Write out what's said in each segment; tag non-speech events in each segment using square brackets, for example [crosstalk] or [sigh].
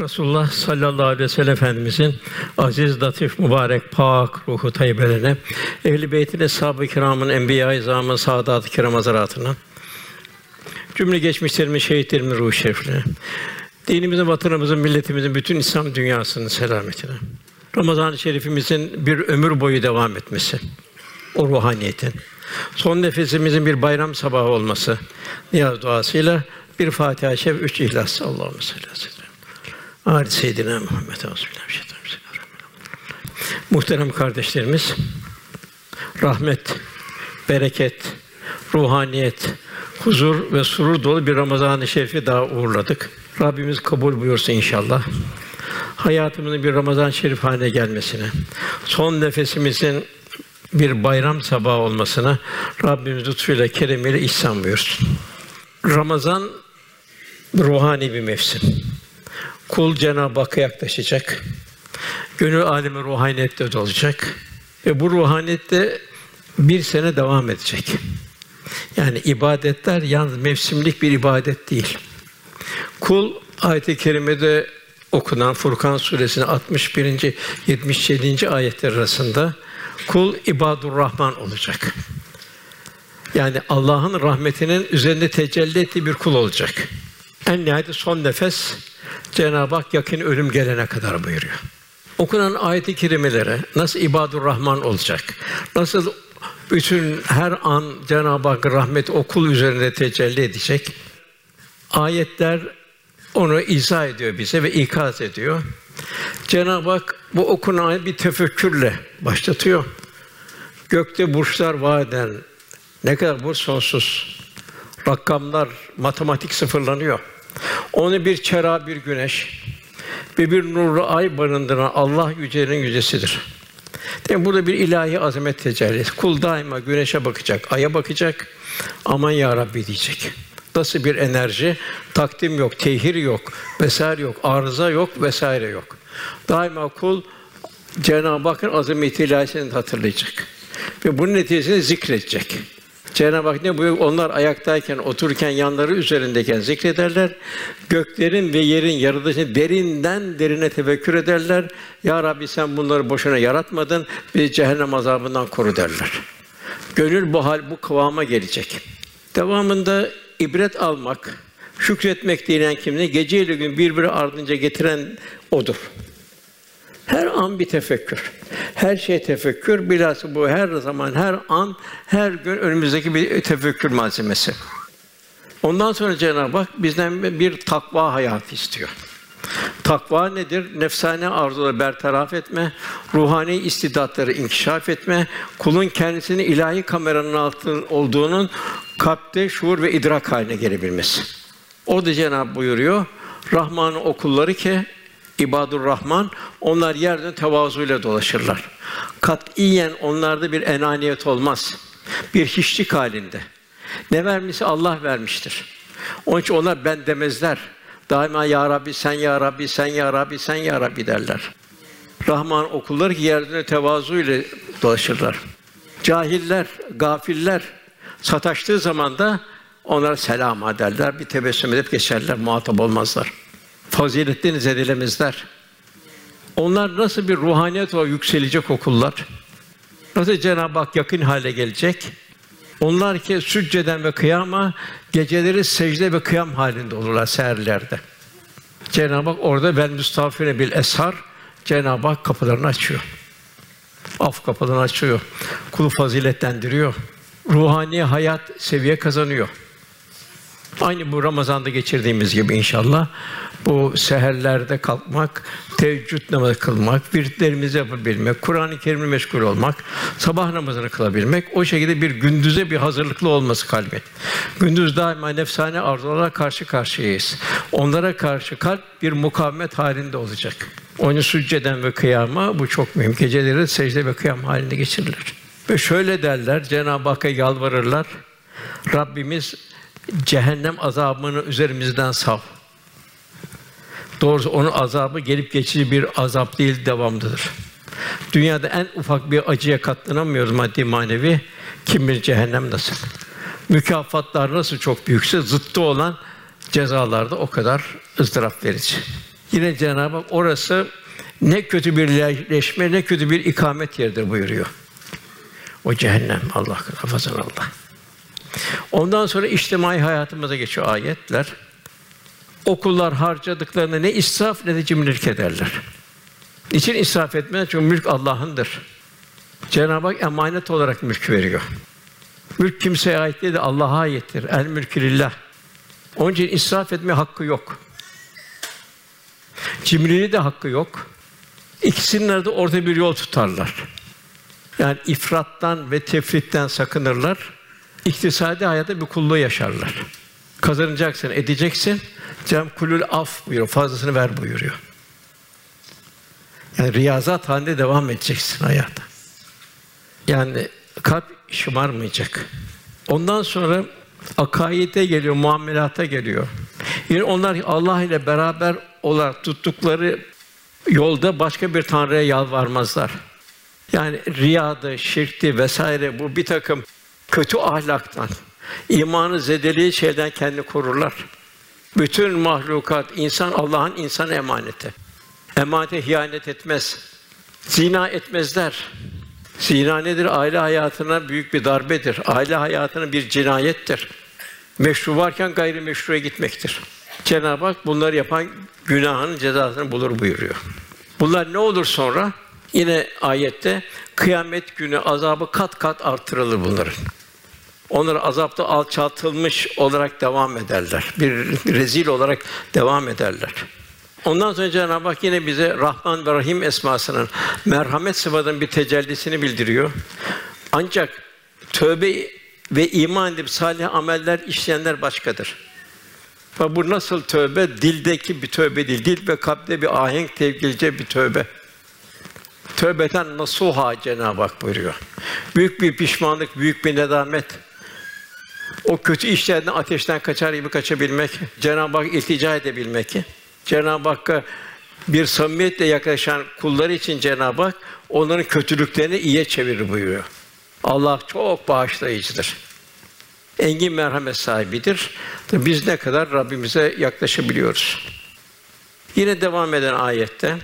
Resulullah sallallahu aleyhi ve sellem Efendimizin aziz, latif, mübarek, pak ruhu tayyibelerine, ehl-i beytin, eshab-ı kiramın, enbiya-i izamın, saadat-ı kiram hazaratına, cümle geçmişlerimin, şehitlerimin ruhu şeriflerine, dinimizin, vatanımızın, milletimizin, bütün İslam dünyasının selametine, Ramazan-ı Şerifimizin bir ömür boyu devam etmesi, o ruhaniyetin, son nefesimizin bir bayram sabahı olması niyaz duasıyla bir Fatiha-i Şerif, üç İhlas. Allahümme salli aleyhi ve sellem. Ali Seyyidina Muhammed. Muhterem kardeşlerimiz, rahmet, bereket, ruhaniyet, huzur ve surur dolu bir Ramazan-ı Şerif'i daha uğurladık. Rabbimiz kabul buyursun inşallah. Hayatımızın bir Ramazan-ı Şerif haline gelmesine, son nefesimizin bir bayram sabahı olmasına Rabbimiz lütfuyla, keremiyle ihsan buyursun. Ramazan ruhani bir mevsim. Kul Cenab-ı Hakk'a yaklaşacak. Gönül alemi ruhaniyette olacak. Ve bu ruhaniyette bir sene devam edecek. Yani ibadetler yalnız mevsimlik bir ibadet değil. Kul ayet-i kerimede okunan Furkan suresinin 61. 77. ayetler arasında kul ibadur Rahman olacak. Yani Allah'ın rahmetinin üzerinde tecelli ettiği bir kul olacak. En nihayet son nefes Cenab-ı Hak yakın ölüm gelene kadar buyuruyor. Okunan ayet-i kerimelere nasıl ibadur Rahman olacak? Nasıl bütün her an Cenab-ı Hak rahmet okul üzerinde tecelli edecek? Ayetler onu izah ediyor bize ve ikaz ediyor. Cenab-ı Hak bu okunan bir tefekkürle başlatıyor. Gökte burçlar vaden ne kadar burç sonsuz. Rakamlar, matematik sıfırlanıyor. Onu bir çera, bir güneş ve bir nurlu ay barındıran Allah yücenin yücesidir. Demek burada bir ilahi azamet tecelli. Kul daima güneşe bakacak, aya bakacak. Aman ya Rabbi diyecek. Nasıl bir enerji? Takdim yok, tehir yok, vesaire yok, arıza yok, vesaire yok. Daima kul Cenab-ı Hakk'ın azameti ilahisini hatırlayacak ve bunun neticesinde zikredecek. Cenab-ı Hak ne buyuruyor? Onlar ayaktayken, otururken, yanları üzerindeyken zikrederler. Göklerin ve yerin yaratılışını derinden derine tefekkür ederler. Ya Rabbi sen bunları boşuna yaratmadın, bizi cehennem azabından koru derler. Gönül bu hal, bu kıvama gelecek. Devamında ibret almak, şükretmek denilen kimine gece ile gün birbiri ardınca getiren odur. Her an bir tefekkür. Her şey tefekkür. Bilhassa bu her zaman, her an, her gün önümüzdeki bir tefekkür malzemesi. Ondan sonra Cenab-ı Hak bizden bir takva hayatı istiyor. Takva nedir? Nefsane arzuları bertaraf etme, ruhani istidatları inkişaf etme, kulun kendisini ilahi kameranın altında olduğunun kalpte şuur ve idrak haline gelebilmesi. O da Cenab-ı buyuruyor. Rahman'ın okulları ki İbadur Rahman onlar yerden tevazuyla dolaşırlar. Katiyen onlarda bir enaniyet olmaz. Bir hiçlik halinde. Ne vermişse Allah vermiştir. Onun için onlar ben demezler. Daima ya Rabbi sen ya Rabbi sen ya Rabbi sen ya Rabbi derler. Rahman okulları ki yerden tevazu ile dolaşırlar. Cahiller, gafiller sataştığı zaman da onlar selam ederler, bir tebessüm edip geçerler, muhatap olmazlar faziletlerini zedelemezler. Onlar nasıl bir ruhaniyet olarak yükselecek okullar? Nasıl Cenab-ı Hak yakın hale gelecek? Onlar ki sücceden ve kıyama geceleri secde ve kıyam halinde olurlar seherlerde. Cenab-ı Hak orada ben müstafine bil eshar Cenab-ı Hak kapılarını açıyor. Af kapılarını açıyor. Kulu faziletlendiriyor. Ruhani hayat seviye kazanıyor. Aynı bu Ramazan'da geçirdiğimiz gibi inşallah bu seherlerde kalkmak, teheccüd namazı kılmak, viritlerimizi yapabilmek, Kur'an-ı Kerim'le meşgul olmak, sabah namazını kılabilmek, o şekilde bir gündüze bir hazırlıklı olması kalbi. Gündüz daima nefsane arzulara karşı karşıyayız. Onlara karşı kalp bir mukavemet halinde olacak. Onu sücceden ve kıyama bu çok mühim. Geceleri secde ve kıyam halinde geçirilir. Ve şöyle derler, Cenab-ı Hakk'a yalvarırlar. Rabbimiz cehennem azabını üzerimizden sav. Doğrusu onun azabı gelip geçici bir azap değil, devamlıdır. Dünyada en ufak bir acıya katlanamıyoruz maddi manevi. Kim bilir cehennem nasıl? Mükafatlar nasıl çok büyükse zıttı olan cezalar da o kadar ızdırap verici. Yine Cenab-ı Hak orası ne kötü bir yerleşme ne kötü bir ikamet yeridir buyuruyor. O cehennem Allah hafazan Allah. Ondan sonra içtimai hayatımıza geçiyor ayetler. Okullar harcadıklarını ne israf ne de cimrilik ederler. Niçin israf etmez? Çünkü mülk Allah'ındır. Cenab-ı Hak emanet olarak mülk veriyor. Mülk kimseye ait değil de Allah'a aittir. El mülkü lillah. Onun için israf etme hakkı yok. Cimriliği de hakkı yok. İkisinin de orta bir yol tutarlar. Yani ifrattan ve tefritten sakınırlar. İktisadi hayatta bir kulluğu yaşarlar. Kazanacaksın, edeceksin. Cem kulül af buyuruyor. Fazlasını ver buyuruyor. Yani riyazat halinde devam edeceksin hayata. Yani kalp şımarmayacak. Ondan sonra akaide geliyor, muamelata geliyor. Yine onlar Allah ile beraber olarak tuttukları yolda başka bir tanrıya yalvarmazlar. Yani riyadı, şirkti vesaire bu bir takım kötü ahlaktan, imanı zedeliği şeyden kendi korurlar. Bütün mahlukat, insan Allah'ın insan emaneti. Emanete hiyanet etmez. Zina etmezler. Zina nedir? Aile hayatına büyük bir darbedir. Aile hayatına bir cinayettir. Meşru varken gayrimeşruya gitmektir. Cenab-ı Hak bunları yapan günahının cezasını bulur buyuruyor. Bunlar ne olur sonra? Yine ayette kıyamet günü azabı kat kat artırılır bunların. Onlar azapta alçaltılmış olarak devam ederler. Bir rezil olarak devam ederler. Ondan sonra Cenab-ı Hak yine bize Rahman ve Rahim esmasının merhamet sıfatının bir tecellisini bildiriyor. Ancak tövbe ve iman edip salih ameller işleyenler başkadır. Ve bu nasıl tövbe? Dildeki bir tövbe değil. Dil ve kalpte bir ahenk tevkilce bir tövbe. Tövbeten nasuha Cenab-ı Hak buyuruyor. Büyük bir pişmanlık, büyük bir nedamet. O kötü işlerden ateşten kaçar gibi kaçabilmek, Cenab-ı Hak iltica edebilmek. Cenab-ı Hakk'a bir samimiyetle yaklaşan kulları için Cenab-ı Hak onların kötülüklerini iyiye çevirir buyuruyor. Allah çok bağışlayıcıdır. Engin merhamet sahibidir. Biz ne kadar Rabbimize yaklaşabiliyoruz. Yine devam eden ayette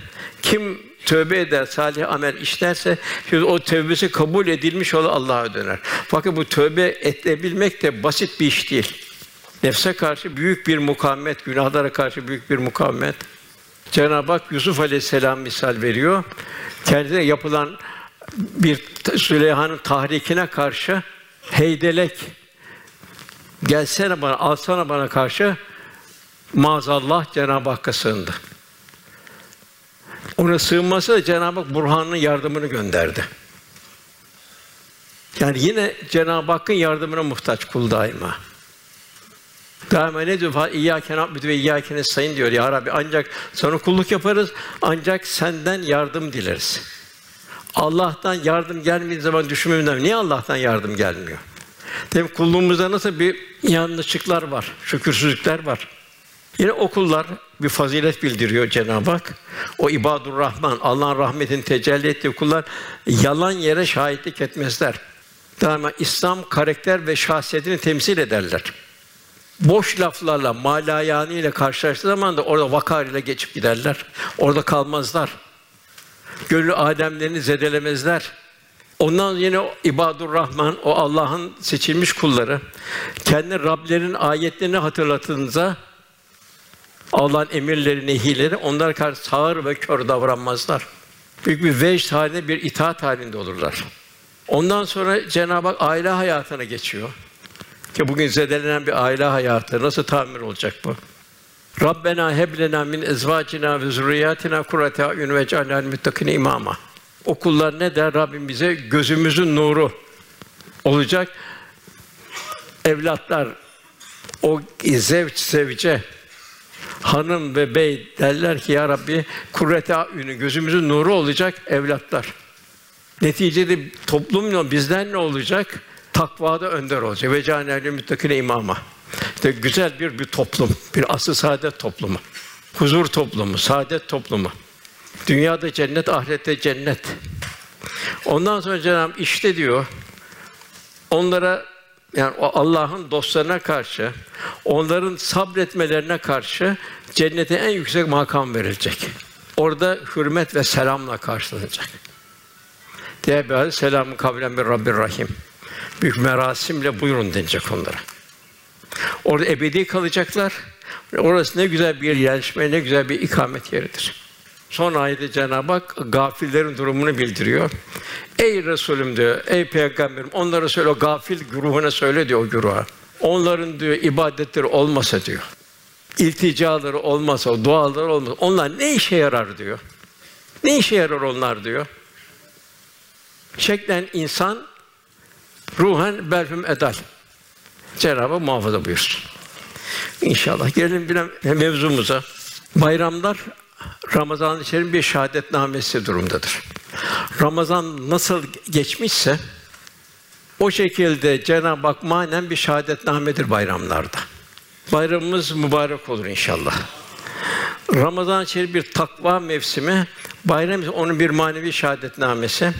kim tövbe eder, salih amel işlerse o tövbesi kabul edilmiş olur Allah'a döner. Fakat bu tövbe edebilmek de basit bir iş değil. Nefse karşı büyük bir mukavemet, günahlara karşı büyük bir mukavemet. Cenab-ı Hak Yusuf Aleyhisselam misal veriyor. Kendine yapılan bir Süleyhan'ın tahrikine karşı heydelek gelsene bana, alsana bana karşı maazallah Cenab-ı Hakk'a sığındı. Ona sığınması da Cenab-ı Hak Burhan'ın yardımını gönderdi. Yani yine Cenab-ı Hakk'ın yardımına muhtaç kul daima. Daima ne diyor? İyyâke na'budu ve iyyâke nestaîn diyor. Ya Rabbi ancak sana kulluk yaparız, ancak senden yardım dileriz. Allah'tan yardım gelmediği zaman düşünmemden niye Allah'tan yardım gelmiyor? Demek kulluğumuzda nasıl bir yanlışlıklar var, şükürsüzlükler var. Yine okullar bir fazilet bildiriyor Cenab-ı Hak. O ibadur Rahman, Allah'ın rahmetin tecelli ettiği kullar yalan yere şahitlik etmezler. Daima İslam karakter ve şahsiyetini temsil ederler. Boş laflarla, malayani ile karşılaştığı zaman da orada vakar ile geçip giderler. Orada kalmazlar. Gönlü ademlerini zedelemezler. Ondan yine ibadur Rahman, o Allah'ın seçilmiş kulları kendi Rablerinin ayetlerini hatırlatınca Allah'ın emirleri, nehileri onlar karşı sağır ve kör davranmazlar. Büyük bir vecd halinde, bir itaat halinde olurlar. Ondan sonra Cenab-ı Hak aile hayatına geçiyor. Ki bugün zedelenen bir aile hayatı nasıl tamir olacak bu? Rabbena heb min ezvacina ve zurriyatina kurrate ayun ve cealnel muttaqine imama. O kullar ne der? Rabbim bize gözümüzün nuru olacak. Evlatlar o zevç sevce hanım ve bey derler ki ya Rabbi kurrete ayunu gözümüzün nuru olacak evlatlar. Neticede toplum bizden ne olacak? Takvada önder olacak. Ve caneli müttakine imama. İşte güzel bir bir toplum, bir asıl saadet toplumu. Huzur toplumu, saadet toplumu. Dünyada cennet, ahirette cennet. Ondan sonra Cenab-ı işte diyor, onlara yani Allah'ın dostlarına karşı Onların sabretmelerine karşı cennete en yüksek makam verilecek. Orada hürmet ve selamla karşılanacak. Diğer bir hadis, selamun kavlen bir Rabbir Rahim. Büyük merasimle buyurun denecek onlara. Orada ebedi kalacaklar. Orası ne güzel bir yerleşme, ne güzel bir ikamet yeridir. Son ayette Cenab-ı Hak gafillerin durumunu bildiriyor. Ey Resulüm diyor, ey peygamberim onlara söyle o gafil grubuna söyle diyor o güruha. Onların diyor ibadetleri olmasa diyor. ilticaları olmasa, duaları olmasa onlar ne işe yarar diyor. Ne işe yarar onlar diyor. Şeklen insan ruhen belhum edal. Cenab-ı muhafaza buyursun. İnşallah. Gelelim bir mevzumuza. Bayramlar Ramazan-ı Şerif bir şahadetnamesi durumdadır. Ramazan nasıl geçmişse o şekilde Cenab-ı Hak manen bir şahadetnamedir bayramlarda. Bayramımız mübarek olur inşallah. Ramazan-ı Şerif bir takva mevsimi, bayram onun bir manevi şahadetnamesi.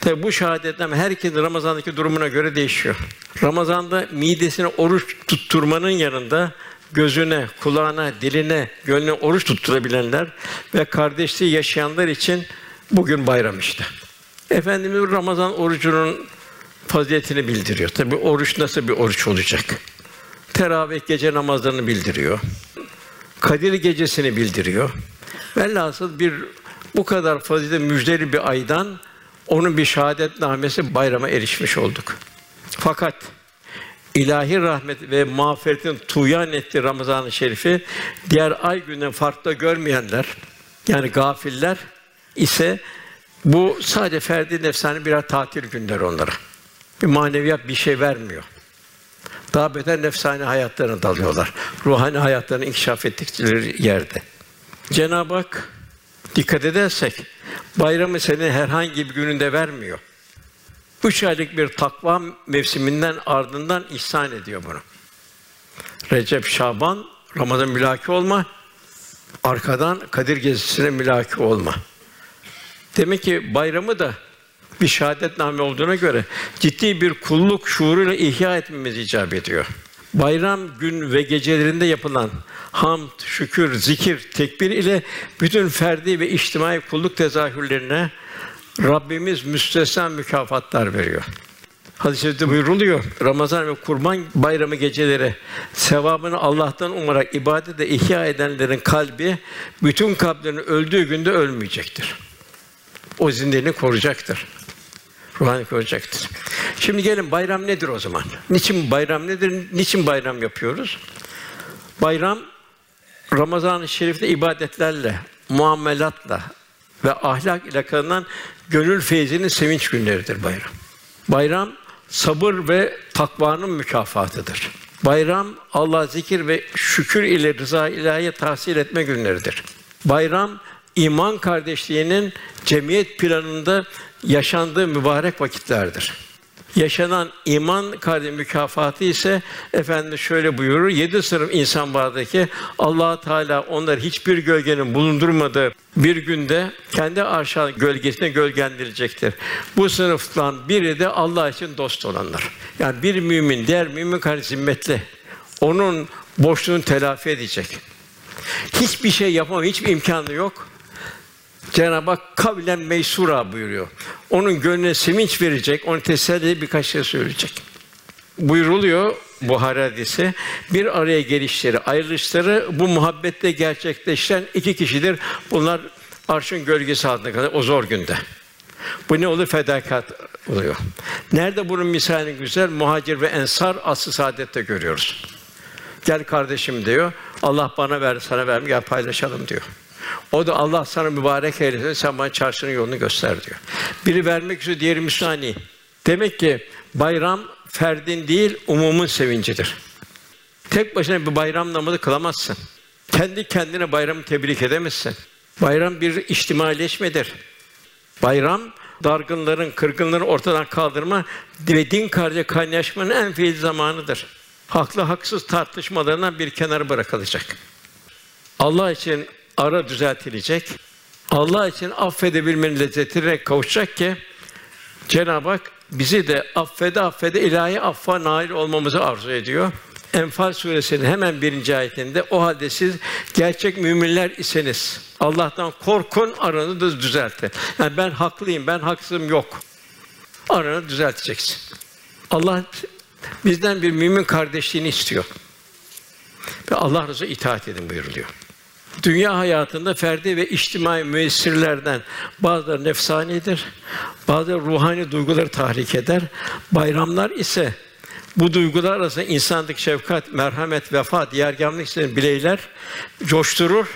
Tabi bu şahadetname herkesin Ramazan'daki durumuna göre değişiyor. Ramazan'da midesine oruç tutturmanın yanında gözüne, kulağına, diline, gönlüne oruç tutturabilenler ve kardeşliği yaşayanlar için bugün bayram işte. Efendimiz Ramazan orucunun faziletini bildiriyor. Tabi oruç nasıl bir oruç olacak? Teravih gece namazlarını bildiriyor. Kadir gecesini bildiriyor. Velhasıl bir bu kadar fazilet müjdeli bir aydan onun bir şahadetnamesi bayrama erişmiş olduk. Fakat ilahi rahmet ve mağfiretin tuyan etti Ramazan-ı Şerif'i diğer ay günü farklı görmeyenler yani gafiller ise bu sadece ferdi nefsani birer tatil günleri onlara. Bir maneviyat bir şey vermiyor. Daha beter nefsani hayatlarına dalıyorlar. Ruhani hayatlarını inkişaf ettikleri yerde. Cenab-ı Hak dikkat edersek bayramı senin herhangi bir gününde vermiyor. Üç aylık bir takva mevsiminden ardından ihsan ediyor bunu. Recep, Şaban, Ramazan mülaki olma, arkadan Kadir Gecesi'ne mülaki olma. Demek ki bayramı da bir şahadetname olduğuna göre ciddi bir kulluk şuuruyla ihya etmemiz icap ediyor. Bayram gün ve gecelerinde yapılan hamd, şükür, zikir, tekbir ile bütün ferdi ve içtimai kulluk tezahürlerine Rabbimiz müstesna mükafatlar veriyor. Hadis-i buyuruluyor. Ramazan ve Kurban Bayramı geceleri sevabını Allah'tan umarak ibadete ihya edenlerin kalbi bütün kalplerin öldüğü günde ölmeyecektir. O zinderini koruyacaktır. Ruhani koruyacaktır. Şimdi gelin bayram nedir o zaman? Niçin bayram nedir? Niçin bayram yapıyoruz? Bayram Ramazan-ı Şerif'te ibadetlerle, muamelatla ve ahlak ile kılınan gönül feyzinin sevinç günleridir bayram. Bayram sabır ve takvanın mükafatıdır. Bayram Allah zikir ve şükür ile rıza ilahiye tahsil etme günleridir. Bayram iman kardeşliğinin cemiyet planında yaşandığı mübarek vakitlerdir. Yaşanan iman kardeş mükafatı ise efendi şöyle buyurur. Yedi sınıf insan vardır ki Allah Teala onları hiçbir gölgenin bulundurmadığı bir günde kendi arşa gölgesine gölgendirecektir. Bu sınıftan biri de Allah için dost olanlar. Yani bir mümin diğer mümin karşı zimmetli. Onun boşluğunu telafi edecek. Hiçbir şey yapamam, hiçbir imkanı yok. Cenab-ı Hak kavlen meysura buyuruyor. Onun gönlüne sevinç verecek, onu teselli birkaç şey söyleyecek. Buyruluyor bu hadisi. Bir araya gelişleri, ayrılışları bu muhabbette gerçekleşen iki kişidir. Bunlar arşın gölgesi altında kadar o zor günde. Bu ne olur? Fedakat oluyor. Nerede bunun misalini güzel? Muhacir ve ensar aslı saadette görüyoruz. Gel kardeşim diyor. Allah bana ver, sana vermiyor. Gel paylaşalım diyor. O da Allah sana mübarek eylesin, sen bana çarşının yolunu göster diyor. Biri vermek istiyor, diğeri müstani. Demek ki bayram ferdin değil, umumun sevincidir. Tek başına bir bayram namazı kılamazsın. Kendi kendine bayramı tebrik edemezsin. Bayram bir içtimaileşmedir. Bayram dargınların, kırgınların ortadan kaldırma ve din kardeşi kaynaşmanın en fiil zamanıdır. Haklı haksız tartışmalarından bir kenara bırakılacak. Allah için ara düzeltilecek. Allah için affedebilmenin lezzetine kavuşacak ki Cenab-ı Hak bizi de affede affede ilahi affa nail olmamızı arzu ediyor. Enfal suresinin hemen birinci ayetinde o halde siz gerçek müminler iseniz Allah'tan korkun aranızı düzeltin. Yani ben haklıyım, ben haksızım yok. Aranı düzelteceksin. Allah bizden bir mümin kardeşliğini istiyor. Ve Allah Resulü itaat edin buyuruluyor. Dünya hayatında ferdi ve içtimai müessirlerden bazıları nefsanidir, bazıları ruhani duyguları tahrik eder. Bayramlar ise bu duygular arasında insanlık, şefkat, merhamet, vefa, diğergâmlık isteyen bileyler coşturur.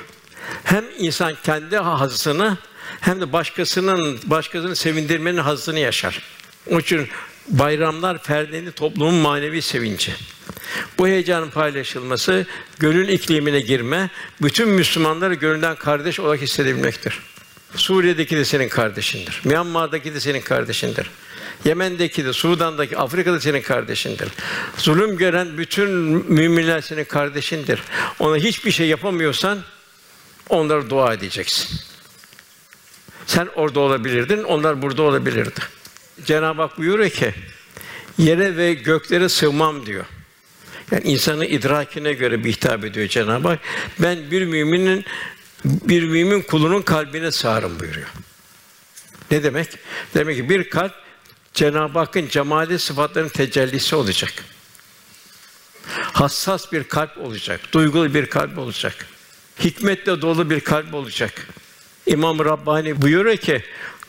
Hem insan kendi hazzını hem de başkasının başkasını sevindirmenin hazzını yaşar. Onun için bayramlar ferdini toplumun manevi sevinci. Bu heyecanın paylaşılması, gönül iklimine girme, bütün Müslümanları gönülden kardeş olarak hissedebilmektir. Suriye'deki de senin kardeşindir. Myanmar'daki de senin kardeşindir. Yemen'deki de, Sudan'daki, Afrika'da senin kardeşindir. Zulüm gören bütün müminler senin kardeşindir. Ona hiçbir şey yapamıyorsan onlara dua edeceksin. Sen orada olabilirdin, onlar burada olabilirdi. Cenab-ı Hak buyuruyor ki, yere ve göklere sığmam diyor. Yani insanın idrakine göre bir hitap ediyor Cenab-ı Hak. Ben bir müminin bir mümin kulunun kalbine sığarım buyuruyor. Ne demek? Demek ki bir kalp Cenab-ı Hakk'ın cemali sıfatlarının tecellisi olacak. Hassas bir kalp olacak, duygulu bir kalp olacak. Hikmetle dolu bir kalp olacak. İmam Rabbani buyuruyor ki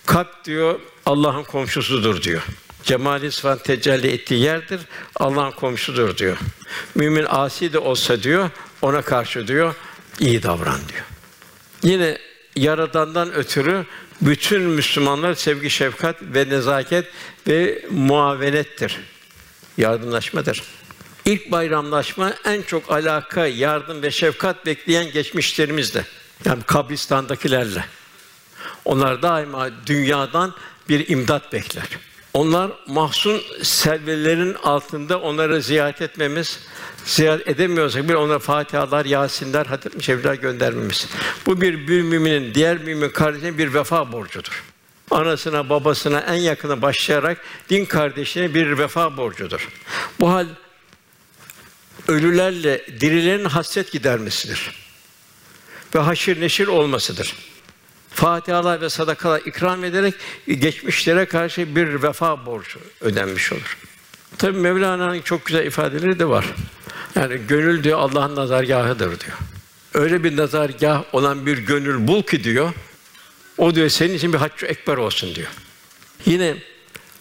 kalp diyor Allah'ın komşusudur diyor. Cemali sıfat tecelli ettiği yerdir. Allah'ın komşudur diyor. Mümin asi de olsa diyor ona karşı diyor iyi davran diyor. Yine yaradandan ötürü bütün Müslümanlar sevgi, şefkat ve nezaket ve muavenettir. Yardımlaşmadır. İlk bayramlaşma en çok alaka, yardım ve şefkat bekleyen geçmişlerimizle. Yani kabristandakilerle. Onlar daima dünyadan bir imdat bekler. Onlar mahzun selvelerin altında onları ziyaret etmemiz, ziyaret edemiyorsak bir onlara Fatihalar, Yasinler, Hatip Şevler göndermemiz. Bu bir, bir müminin diğer mümin kardeşine bir vefa borcudur. Anasına, babasına, en yakına başlayarak din kardeşine bir vefa borcudur. Bu hal ölülerle dirilerin hasret gidermesidir. Ve haşir neşir olmasıdır. Fatihalar ve sadakalar ikram ederek geçmişlere karşı bir vefa borcu ödenmiş olur. Tabii Mevlana'nın çok güzel ifadeleri de var. Yani gönül diyor Allah'ın nazargahıdır diyor. Öyle bir nazargah olan bir gönül bul ki diyor. O diyor senin için bir haccı ekber olsun diyor. Yine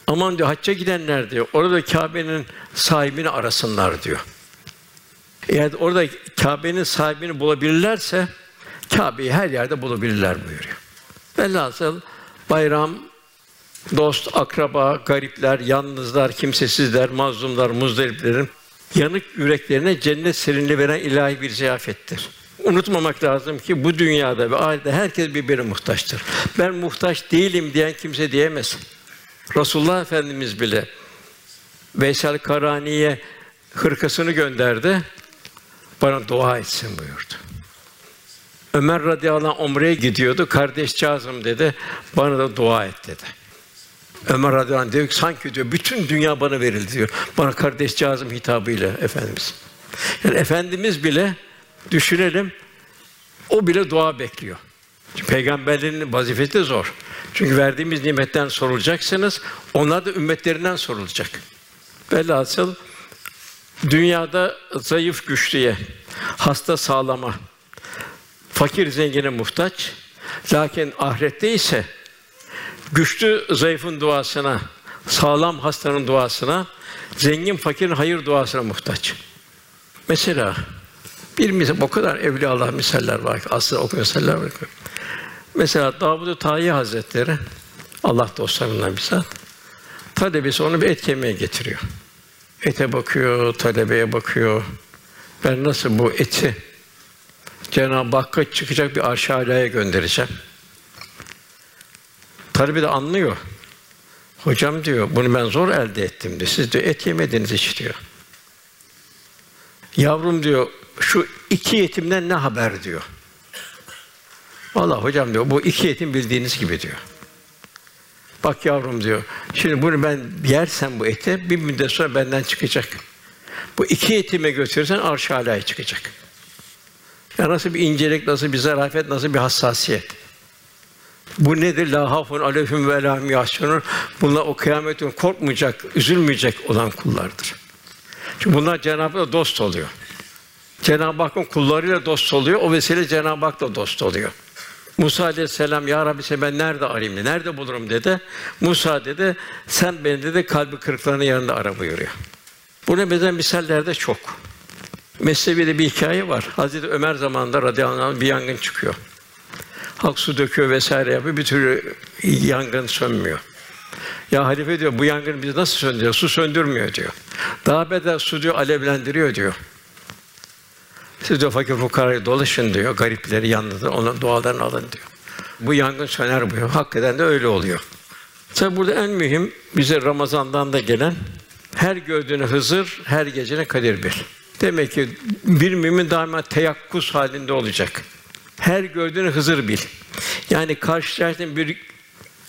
aman diyor hacca gidenler diyor. Orada Kâbe'nin sahibini arasınlar diyor. Eğer orada Kâbe'nin sahibini bulabilirlerse Kâbe'yi her yerde bulabilirler buyuruyor. Velhasıl bayram dost, akraba, garipler, yalnızlar, kimsesizler, mazlumlar, muzdariplerin yanık yüreklerine cennet serinliği veren ilahi bir ziyafettir. Unutmamak lazım ki bu dünyada ve ahirette herkes birbirine muhtaçtır. Ben muhtaç değilim diyen kimse diyemez. Resulullah Efendimiz bile Veysel Karani'ye hırkasını gönderdi. Bana dua etsin buyurdu. Ömer radıyallahu anh umreye gidiyordu. Kardeş Kazım dedi. Bana da dua et dedi. Ömer radıyallahu anh diyor ki sanki diyor bütün dünya bana verildi diyor. Bana kardeş Kazım hitabıyla efendimiz. Yani efendimiz bile düşünelim o bile dua bekliyor. Çünkü peygamberlerin vazifesi de zor. Çünkü verdiğimiz nimetten sorulacaksınız. Onlar da ümmetlerinden sorulacak. Velhasıl dünyada zayıf güçlüye, hasta sağlama, fakir zengine muhtaç. Lakin ahirette ise güçlü zayıfın duasına, sağlam hastanın duasına, zengin fakirin hayır duasına muhtaç. Mesela bir misal, o kadar evliya Allah misaller var ki, aslında o misaller var ki. Mesela Davud-u Tayi Hazretleri, Allah dostlarından bir zat, talebesi onu bir et kemiğe getiriyor. Ete bakıyor, talebeye bakıyor. Ben nasıl bu eti Cenab-ı Hakk'a çıkacak bir arş alaya göndereceğim. Talebe de anlıyor. Hocam diyor, bunu ben zor elde ettim diyor. Siz diyor et yemediniz hiç diyor. Yavrum diyor, şu iki yetimden ne haber diyor. Vallahi hocam diyor, bu iki yetim bildiğiniz gibi diyor. Bak yavrum diyor, şimdi bunu ben yersem bu eti, bir müddet sonra benden çıkacak. Bu iki yetime götürürsen arş çıkacak. Ya nasıl bir incelik, nasıl bir zarafet, nasıl bir hassasiyet. Bu nedir? La hafun aleyhim ve la yahsunun. Bunlar o kıyamet günü korkmayacak, üzülmeyecek olan kullardır. Çünkü bunlar Cenab-ı Hak'la dost oluyor. Cenab-ı Hakk'ın kullarıyla dost oluyor. O vesile Cenab-ı Hak'la dost oluyor. Musa aleyhisselam ya Rabbi sen ben nerede arayayım nerede bulurum dedi. Musa dedi sen beni dedi kalbi kırıklarının yanında ara buyuruyor. Buna benzer misaller de çok. Mesnevi'de bir hikaye var. Hazreti Ömer zamanında radıyallahu anh bir yangın çıkıyor. Halk su döküyor vesaire yapıyor. Bir türlü yangın sönmüyor. Ya halife diyor bu yangını biz nasıl söndürüyor? Su söndürmüyor diyor. Daha beter su diyor alevlendiriyor diyor. Siz diyor fakir fukarayı dolaşın diyor. Garipleri yanında onun dualarını alın diyor. Bu yangın söner buyuruyor. Hakikaten de öyle oluyor. Tabi burada en mühim bize Ramazan'dan da gelen her gördüğünü Hızır, her gecene Kadir bir. Demek ki bir mümin daima teyakkuz halinde olacak. Her gördüğünü Hızır bil. Yani karşılaştığın bir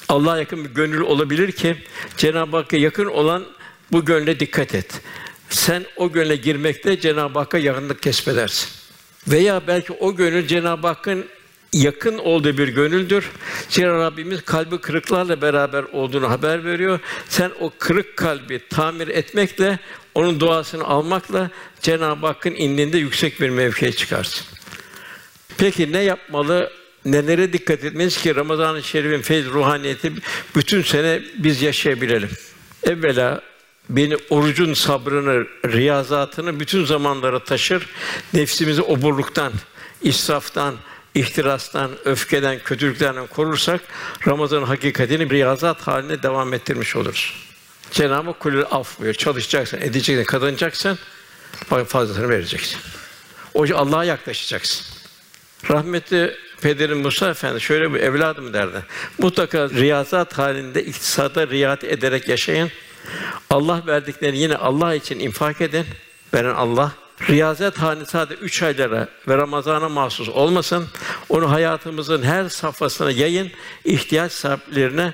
Allah'a yakın bir gönül olabilir ki Cenab-ı Hakk'a yakın olan bu gönle dikkat et. Sen o gönle girmekte Cenab-ı Hakk'a yakınlık kesbedersin. Veya belki o gönül Cenab-ı Hakk'ın yakın olduğu bir gönüldür. Zira Rabbimiz kalbi kırıklarla beraber olduğunu haber veriyor. Sen o kırık kalbi tamir etmekle, onun duasını almakla Cenab-ı Hakk'ın indinde yüksek bir mevkiye çıkarsın. Peki ne yapmalı? Nelere dikkat etmeliyiz ki Ramazan-ı Şerif'in feyz ruhaniyeti bütün sene biz yaşayabilelim. Evvela beni orucun sabrını, riyazatını bütün zamanlara taşır. Nefsimizi oburluktan, israftan, ihtirastan, öfkeden, kötülüklerden korursak Ramazan hakikatini riyazat haline devam ettirmiş oluruz. Cenab-ı Hak kulü af buyuruyor. Çalışacaksın, edeceksin, kazanacaksın, fazlasını vereceksin. O Allah'a yaklaşacaksın. Rahmetli Pederim Musa Efendi şöyle bir evladım derdi. Mutlaka riyazat halinde iktisada riayet ederek yaşayın. Allah verdiklerini yine Allah için infak edin. Veren Allah. Riyazet halinde sadece üç aylara ve Ramazana mahsus olmasın. Onu hayatımızın her safhasına yayın. ihtiyaç sahiplerine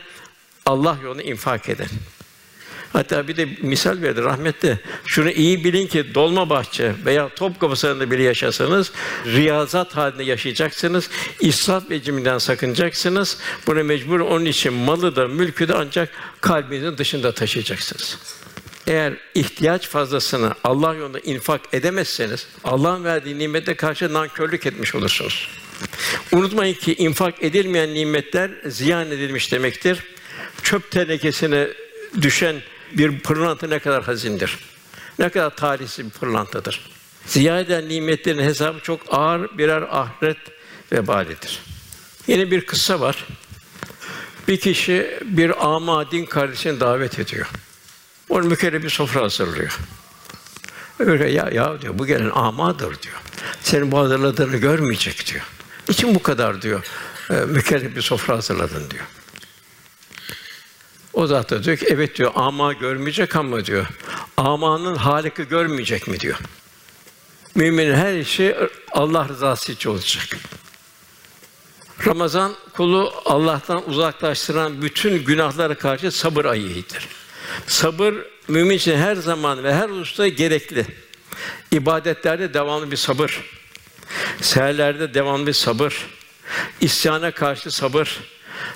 Allah yolunu infak edin. Hatta bir de misal verdi rahmetli. Şunu iyi bilin ki Dolmabahçe veya Topkapı sarayında bile yaşasanız riyazat halinde yaşayacaksınız. İsraf ve sakınacaksınız. Buna mecbur onun için malı da mülkü de ancak kalbinizin dışında taşıyacaksınız. Eğer ihtiyaç fazlasını Allah yolunda infak edemezseniz Allah'ın verdiği nimete karşı nankörlük etmiş olursunuz. Unutmayın ki infak edilmeyen nimetler ziyan edilmiş demektir. Çöp tenekesine düşen bir pırlanta ne kadar hazindir. Ne kadar talihsiz bir pırlantadır. Ziya eden nimetlerin hesabı çok ağır birer ahiret vebalidir. Yine bir kıssa var. Bir kişi bir ama din kardeşini davet ediyor. Onun mükerrem bir sofra hazırlıyor. Öyle ya ya diyor bu gelen amadır diyor. Senin bu hazırladığını görmeyecek diyor. İçin bu kadar diyor. E, bir sofra hazırladın diyor. O zat da diyor ki evet diyor ama görmeyecek ama diyor. Amanın haliki görmeyecek mi diyor. Müminin her işi Allah rızası için olacak. Ramazan kulu Allah'tan uzaklaştıran bütün günahlara karşı sabır ayıdır. Sabır mümin için her zaman ve her usta gerekli. İbadetlerde devamlı bir sabır. Seherlerde devamlı bir sabır. İsyana karşı sabır.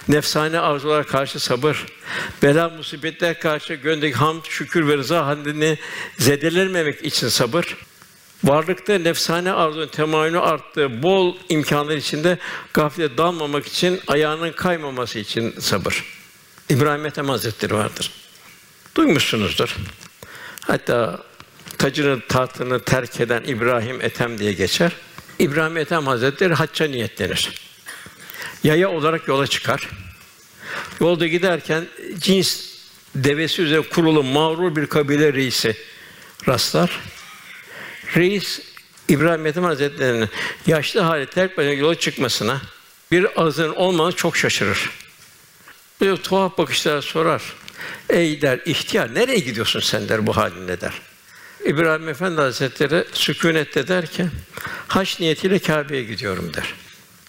Nefsane arzulara karşı sabır, bela musibetler karşı gönlündeki hamd, şükür ve rıza halini zedelenmemek için sabır, varlıkta nefsane arzunun temayülü arttığı bol imkanlar içinde gaflete dalmamak için ayağının kaymaması için sabır. İbrahim Ethem Hazretleri vardır. Duymuşsunuzdur. Hatta tacını tahtını terk eden İbrahim Ethem diye geçer. İbrahim Ethem Hazretleri hacca niyetlenir yaya olarak yola çıkar. Yolda giderken cins devesi üzerine kurulu mağrur bir kabile reisi rastlar. Reis İbrahim Ethem Hazretleri'nin yaşlı hali terk başına yola çıkmasına bir ağzının olmanı çok şaşırır. Böyle tuhaf bakışlar sorar. Ey der ihtiyar nereye gidiyorsun sen der bu halinle der. İbrahim Efendi Hazretleri sükûnette derken haç niyetiyle Kâbe'ye gidiyorum der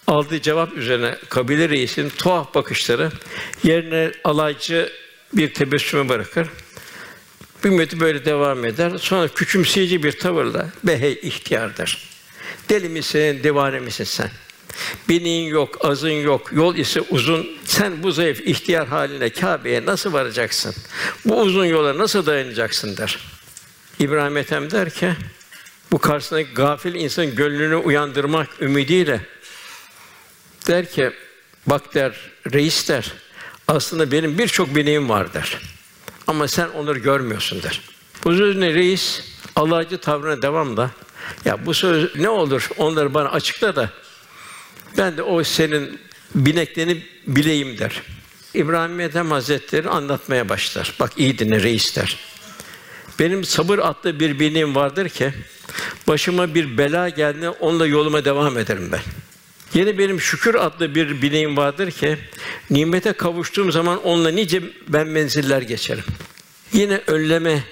aldığı cevap üzerine kabile reisinin tuhaf bakışları yerine alaycı bir tebessümü bırakır. Müddet böyle devam eder. Sonra küçümseyici bir tavırla be hey ihtiyar der. Deli misin, divane misin sen? Binin yok, azın yok, yol ise uzun. Sen bu zayıf ihtiyar haline Kâbe'ye nasıl varacaksın? Bu uzun yola nasıl dayanacaksın der. İbrahim Ethem der ki, bu karşısındaki gafil insan gönlünü uyandırmak ümidiyle der ki, bak der, reis der, aslında benim birçok bineğim var der. Ama sen onları görmüyorsun der. Bu sözüne reis Allah'cı tavrına devamla ya bu söz ne olur onları bana açıkla da ben de o senin bineklerini bileyim der. İbrahim Ethem Hazretleri anlatmaya başlar. Bak iyi dinle reis der. Benim sabır adlı bir bineğim vardır ki başıma bir bela geldiğinde onunla yoluma devam ederim ben. Yine benim şükür adlı bir bineğim vardır ki nimete kavuştuğum zaman onunla nice ben menziller geçerim. Yine önleme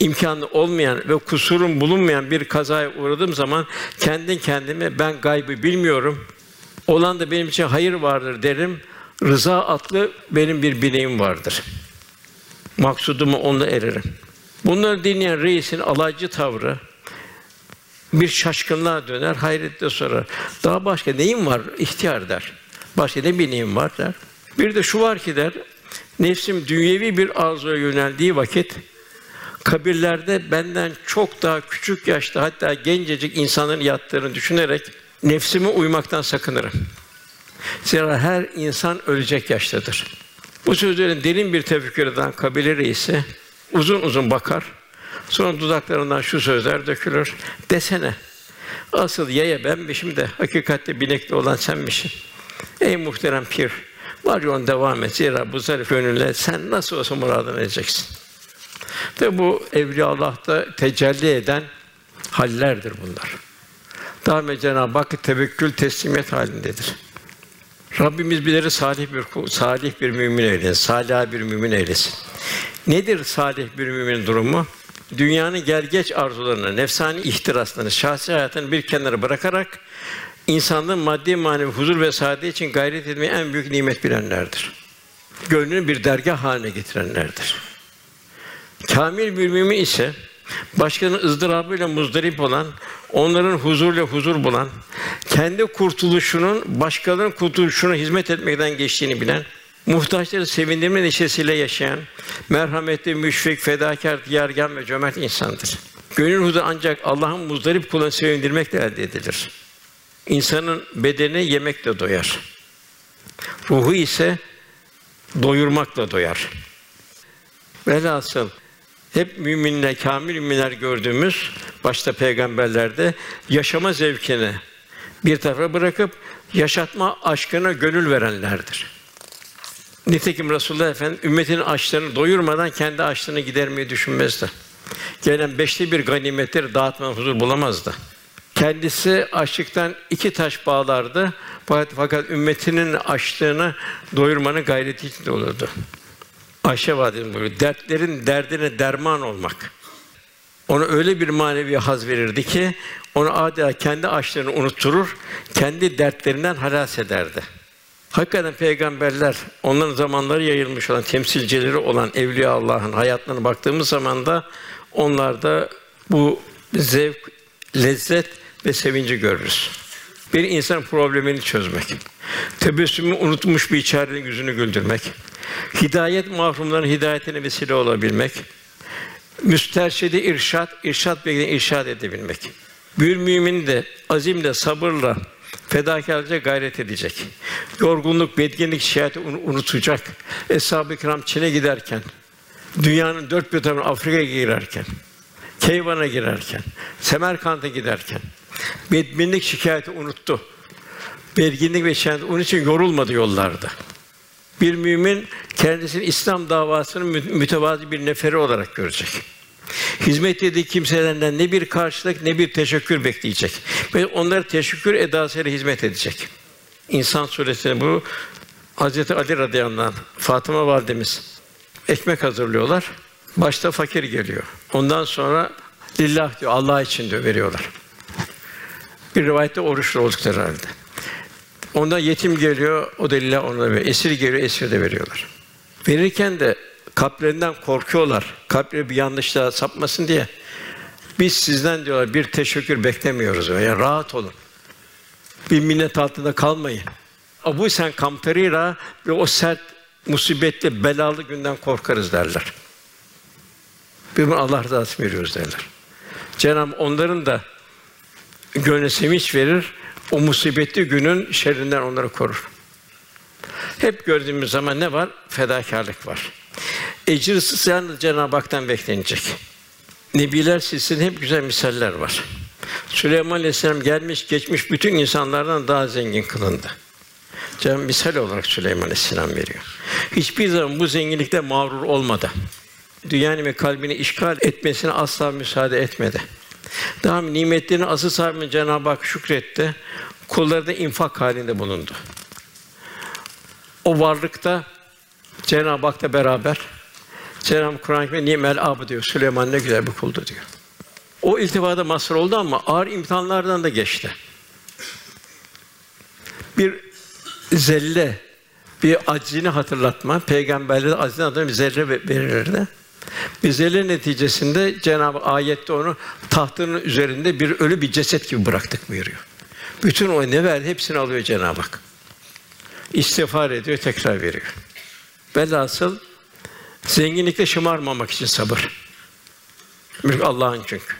imkanı olmayan ve kusurum bulunmayan bir kazaya uğradığım zaman kendi kendime ben gaybı bilmiyorum. Olan da benim için hayır vardır derim. Rıza adlı benim bir bineğim vardır. Maksuduma onunla ererim. Bunları dinleyen reisin alaycı tavrı bir şaşkınlığa döner, hayretle sorar. Daha başka neyim var? İhtiyar der. Başka ne bineğim var der. Bir de şu var ki der, nefsim dünyevi bir arzuya yöneldiği vakit kabirlerde benden çok daha küçük yaşta hatta gencecik insanların yattığını düşünerek nefsime uymaktan sakınırım. Zira her insan ölecek yaştadır. Bu sözlerin derin bir tefekkür eden kabile reisi uzun uzun bakar. Sonra dudaklarından şu sözler dökülür. Desene. Asıl yaya benmişim de hakikatte binekli olan senmişsin. Ey muhterem pir, var yolun devam et. Zira bu zarif gönülle sen nasıl olsa muradına edeceksin. Tabi bu evliya Allah'ta tecelli eden hallerdir bunlar. Daima Cenab-ı Hak tevekkül teslimiyet halindedir. Rabbimiz bizleri salih bir salih bir mümin eylesin, salih bir mümin eylesin. Nedir salih bir mümin durumu? Dünyanın gelgeç arzularını, nefsani ihtiraslarını, şahsi hayatını bir kenara bırakarak insanlığın maddi manevi huzur ve saadet için gayret etmeyi en büyük nimet bilenlerdir. Gönlünü bir dergah haline getirenlerdir. Kamil bir mümin ise başkalarının ızdırabıyla muzdarip olan, onların huzurla huzur bulan, kendi kurtuluşunun başkalarının kurtuluşuna hizmet etmekten geçtiğini bilen, muhtaçları sevindirme neşesiyle yaşayan, merhametli, müşfik, fedakar, diyargan ve cömert insandır. Gönül huzuru ancak Allah'ın muzdarip kulunu sevindirmekle elde edilir. İnsanın bedeni yemekle doyar. Ruhu ise doyurmakla doyar. Velhasıl hep müminler, kamil müminler gördüğümüz başta peygamberlerde yaşama zevkini bir tarafa bırakıp yaşatma aşkına gönül verenlerdir. Nitekim Resulullah Efendimiz ümmetinin açlarını doyurmadan kendi açlığını gidermeyi düşünmezdi. Gelen beşli bir ganimetleri dağıtmadan huzur bulamazdı. Kendisi açlıktan iki taş bağlardı. Fakat, fakat ümmetinin açlığını doyurmanın gayreti içinde olurdu. Ayşe validemiz buyuruyor, dertlerin derdine derman olmak. Ona öyle bir manevi haz verirdi ki, onu adeta kendi açlığını unutturur, kendi dertlerinden halas ederdi. Hakikaten peygamberler, onların zamanları yayılmış olan, temsilcileri olan evliya Allah'ın hayatlarına baktığımız zaman da onlarda bu zevk, lezzet ve sevinci görürüz. Bir insan problemini çözmek, tebessümü unutmuş bir içerinin yüzünü güldürmek, hidayet mahrumların hidayetine vesile olabilmek, müsterşidi irşat, irşat bekleyen irşad edebilmek. Bir mümin de azimle, sabırla, fedakarca gayret edecek. Yorgunluk, bedgenlik, şikayeti unutacak. Eshab-ı Kiram Çin'e giderken, dünyanın dört bir tarafına Afrika'ya girerken, Keyvan'a girerken, Semerkant'a giderken, bedbinlik şikayeti unuttu. Belginlik ve şikayeti onun için yorulmadı yollarda. Bir mümin kendisini İslam davasının mütevazi bir neferi olarak görecek. Hizmet ettiği kimselerden ne bir karşılık ne bir teşekkür bekleyecek ve onlara teşekkür edasıyla hizmet edecek. İnsan suresinde bu Hazreti Ali radıyallahu anh, Fatıma validemiz ekmek hazırlıyorlar. Başta fakir geliyor. Ondan sonra lillah diyor, Allah için diyor veriyorlar. Bir rivayette oruçlu oldukları halde. Ondan yetim geliyor, o da lillah ona veriyor. Esir geliyor, esir de veriyorlar. Verirken de kalplerinden korkuyorlar. Kalpleri bir yanlışlığa sapmasın diye. Biz sizden diyorlar bir teşekkür beklemiyoruz. Yani rahat olun. Bir minnet altında kalmayın. Abu Sen Kamperira ve o sert musibetli belalı günden korkarız derler. Bir Allah rızası veriyoruz derler. Cenab-ı onların da gönlüne sevinç verir. O musibetli günün şerrinden onları korur. Hep gördüğümüz zaman ne var? Fedakarlık var. Ecir yalnız Cenab-ı Hak'tan beklenecek. Nebiler silsilesinde hep güzel misaller var. Süleyman Aleyhisselam gelmiş geçmiş bütün insanlardan daha zengin kılındı. Cenab-ı misal olarak Süleyman Aleyhisselam veriyor. Hiçbir zaman bu zenginlikte mağrur olmadı. Dünyanın ve kalbini işgal etmesine asla müsaade etmedi. Daha nimetlerin asıl sahibi Cenab-ı Hak şükretti. Kulları da infak halinde bulundu. O varlıkta Cenab-ı Hak'la beraber Cenab-ı Kur'an-ı nimel ab diyor. Süleyman ne güzel bir kuldu diyor. O iltifada mazhar oldu ama ağır imtihanlardan da geçti. Bir zelle, bir aczini hatırlatma, peygamberlere aczini hatırlatma bir zerre verirdi. Bir zelle neticesinde Cenab-ı ayette onu tahtının üzerinde bir ölü bir ceset gibi bıraktık buyuruyor. Bütün o ne verdi hepsini alıyor Cenab-ı Hak. İstiğfar ediyor, tekrar veriyor. Velhasıl zenginlikte şımarmamak için sabır. Mülk Allah'ın çünkü.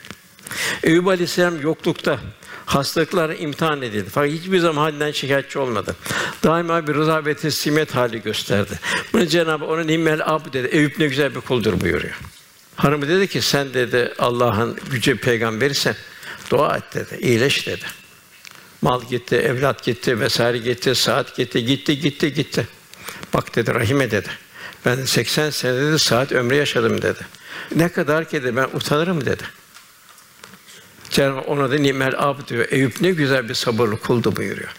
Eyüp Aleyhisselam yoklukta hastalıklara imtihan edildi. Fakat hiçbir zaman halinden şikayetçi olmadı. Daima bir rıza ve teslimiyet hali gösterdi. Bunu Cenab-ı ona nimmel ab dedi. Eyüp ne güzel bir kuldur buyuruyor. Hanımı dedi ki sen dedi Allah'ın gücü peygamberisin. Dua et dedi. iyileş dedi. Mal gitti, evlat gitti, vesaire gitti, saat gitti, gitti, gitti, gitti. Bak dedi Rahime dedi. Ben 80 sene dedi saat ömrü yaşadım dedi. Ne kadar ki dedi ben utanırım dedi. Cenab-ı ona da nimel ab diyor. Eyüp ne güzel bir sabırlı kuldu buyuruyor.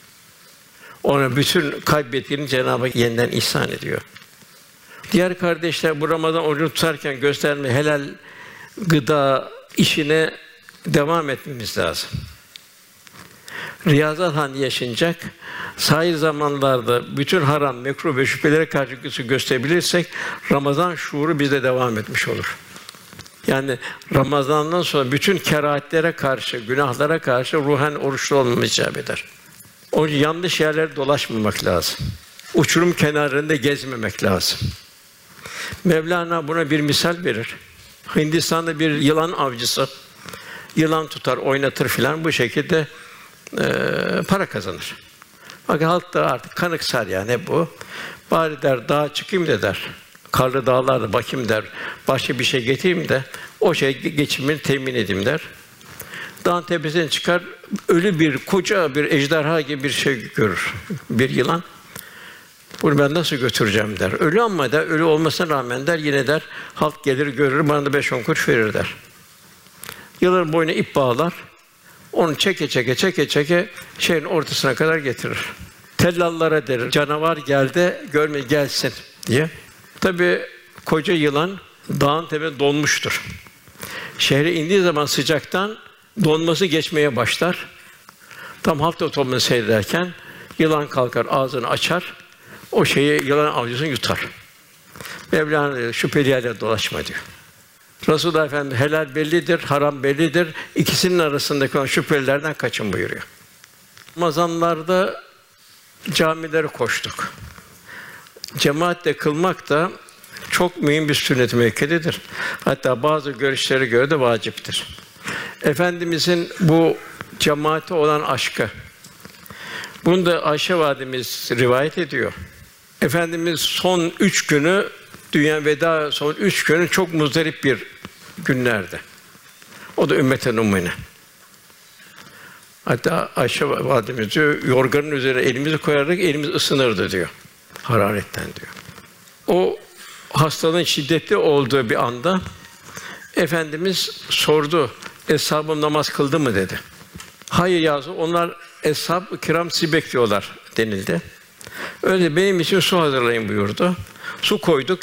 Ona bütün kaybettiğini Cenab-ı Hak yeniden ihsan ediyor. Diğer kardeşler bu Ramazan orucu tutarken gösterme helal gıda işine devam etmemiz lazım. Riyazat halinde yaşanacak. Sahil zamanlarda bütün haram, mekruh ve şüphelere karşı gösterebilirsek Ramazan şuuru bizde devam etmiş olur. Yani Ramazan'dan sonra bütün kerahatlere karşı, günahlara karşı ruhen oruçlu olmamız icap eder. O yanlış yerlere dolaşmamak lazım. Uçurum kenarında gezmemek lazım. Mevlana buna bir misal verir. Hindistan'da bir yılan avcısı yılan tutar, oynatır filan bu şekilde e, para kazanır. Fakat halk da artık kanıksar yani bu. Bari der dağa çıkayım da der. Karlı dağlarda bakayım der. Başka bir şey getireyim de o şey geçimini temin edeyim der. Dağın tepesine çıkar, ölü bir koca bir ejderha gibi bir şey görür. Bir yılan. Bunu ben nasıl götüreceğim der. Ölü ama der, ölü olmasına rağmen der, yine der, halk gelir görür, bana da beş on kuruş verir der. Yılanın boynuna ip bağlar, onu çeke çeke çeke çeke şeyin ortasına kadar getirir. Tellallara der, canavar geldi, görme gelsin diye. Tabi koca yılan dağın tepesinde donmuştur. Şehre indiği zaman sıcaktan donması geçmeye başlar. Tam hafta toplumunu seyrederken yılan kalkar, ağzını açar, o şeyi yılan avcısını yutar. Mevlana diyor, şüpheli yerlere dolaşma diyor. Resulullah Efendimiz helal bellidir, haram bellidir. İkisinin arasındaki olan şüphelilerden kaçın buyuruyor. Ramazanlarda camilere koştuk. Cemaatle kılmak da çok mühim bir sünnet-i. Hatta bazı görüşlere göre de vaciptir. Efendimizin bu cemaate olan aşkı. Bunu da Ayşe validemiz rivayet ediyor. Efendimiz son üç günü dünya veda son üç günü çok muzdarip bir günlerde. O da ümmeten ummine. Hatta Ayşe validemiz diyor, yorganın üzerine elimizi koyarak elimiz ısınırdı diyor. Hararetten diyor. O hastalığın şiddetli olduğu bir anda Efendimiz sordu. Eshabım namaz kıldı mı dedi. Hayır yazı onlar eshab kiram sizi bekliyorlar denildi. Öyle benim için su hazırlayın buyurdu. Su koyduk.